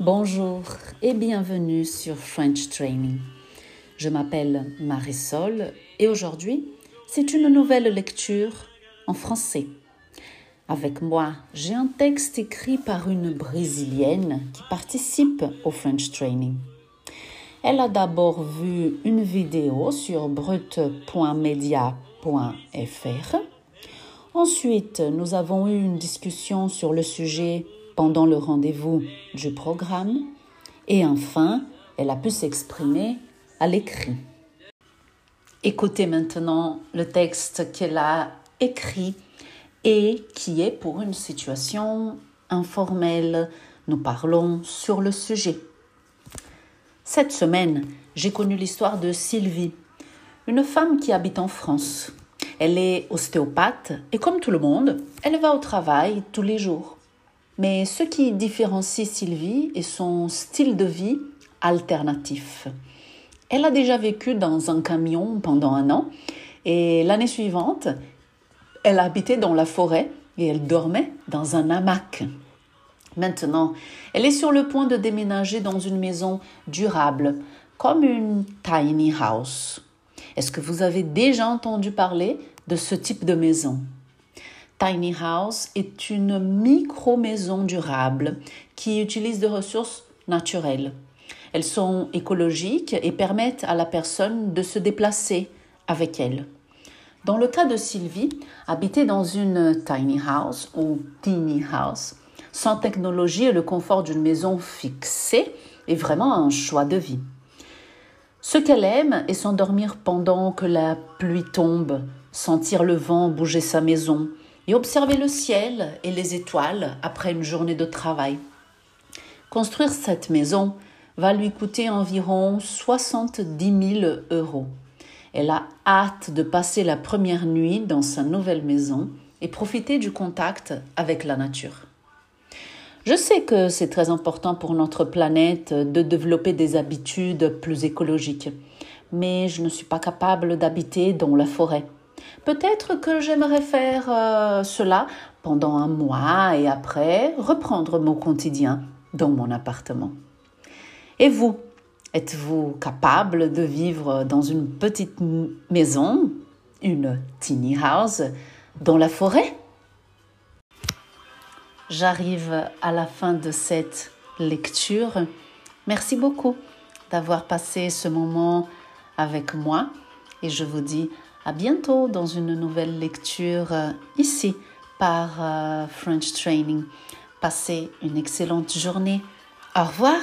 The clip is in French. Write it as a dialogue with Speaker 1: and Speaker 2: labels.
Speaker 1: Bonjour et bienvenue sur French Training. Je m'appelle Marisol et aujourd'hui, c'est une nouvelle lecture en français. Avec moi, j'ai un texte écrit par une Brésilienne qui participe au French Training. Elle a d'abord vu une vidéo sur brut.media.fr. Ensuite, nous avons eu une discussion sur le sujet pendant le rendez-vous du programme. Et enfin, elle a pu s'exprimer à l'écrit. Écoutez maintenant le texte qu'elle a écrit et qui est pour une situation informelle. Nous parlons sur le sujet. Cette semaine, j'ai connu l'histoire de Sylvie, une femme qui habite en France. Elle est ostéopathe et comme tout le monde, elle va au travail tous les jours. Mais ce qui différencie Sylvie est son style de vie alternatif. Elle a déjà vécu dans un camion pendant un an et l'année suivante, elle habitait dans la forêt et elle dormait dans un hamac. Maintenant, elle est sur le point de déménager dans une maison durable, comme une tiny house. Est-ce que vous avez déjà entendu parler de ce type de maison? Tiny house est une micro-maison durable qui utilise des ressources naturelles. Elles sont écologiques et permettent à la personne de se déplacer avec elle. Dans le cas de Sylvie, habiter dans une tiny house ou teeny house sans technologie et le confort d'une maison fixée est vraiment un choix de vie. Ce qu'elle aime est s'endormir pendant que la pluie tombe, sentir le vent bouger sa maison et observer le ciel et les étoiles après une journée de travail. Construire cette maison va lui coûter environ 70 000 euros. Elle a hâte de passer la première nuit dans sa nouvelle maison et profiter du contact avec la nature. Je sais que c'est très important pour notre planète de développer des habitudes plus écologiques, mais je ne suis pas capable d'habiter dans la forêt. Peut-être que j'aimerais faire euh, cela pendant un mois et après reprendre mon quotidien dans mon appartement. Et vous, êtes-vous capable de vivre dans une petite maison, une tiny house, dans la forêt? J'arrive à la fin de cette lecture. Merci beaucoup d'avoir passé ce moment avec moi et je vous dis à bientôt dans une nouvelle lecture euh, ici par euh, French Training. Passez une excellente journée. Au revoir.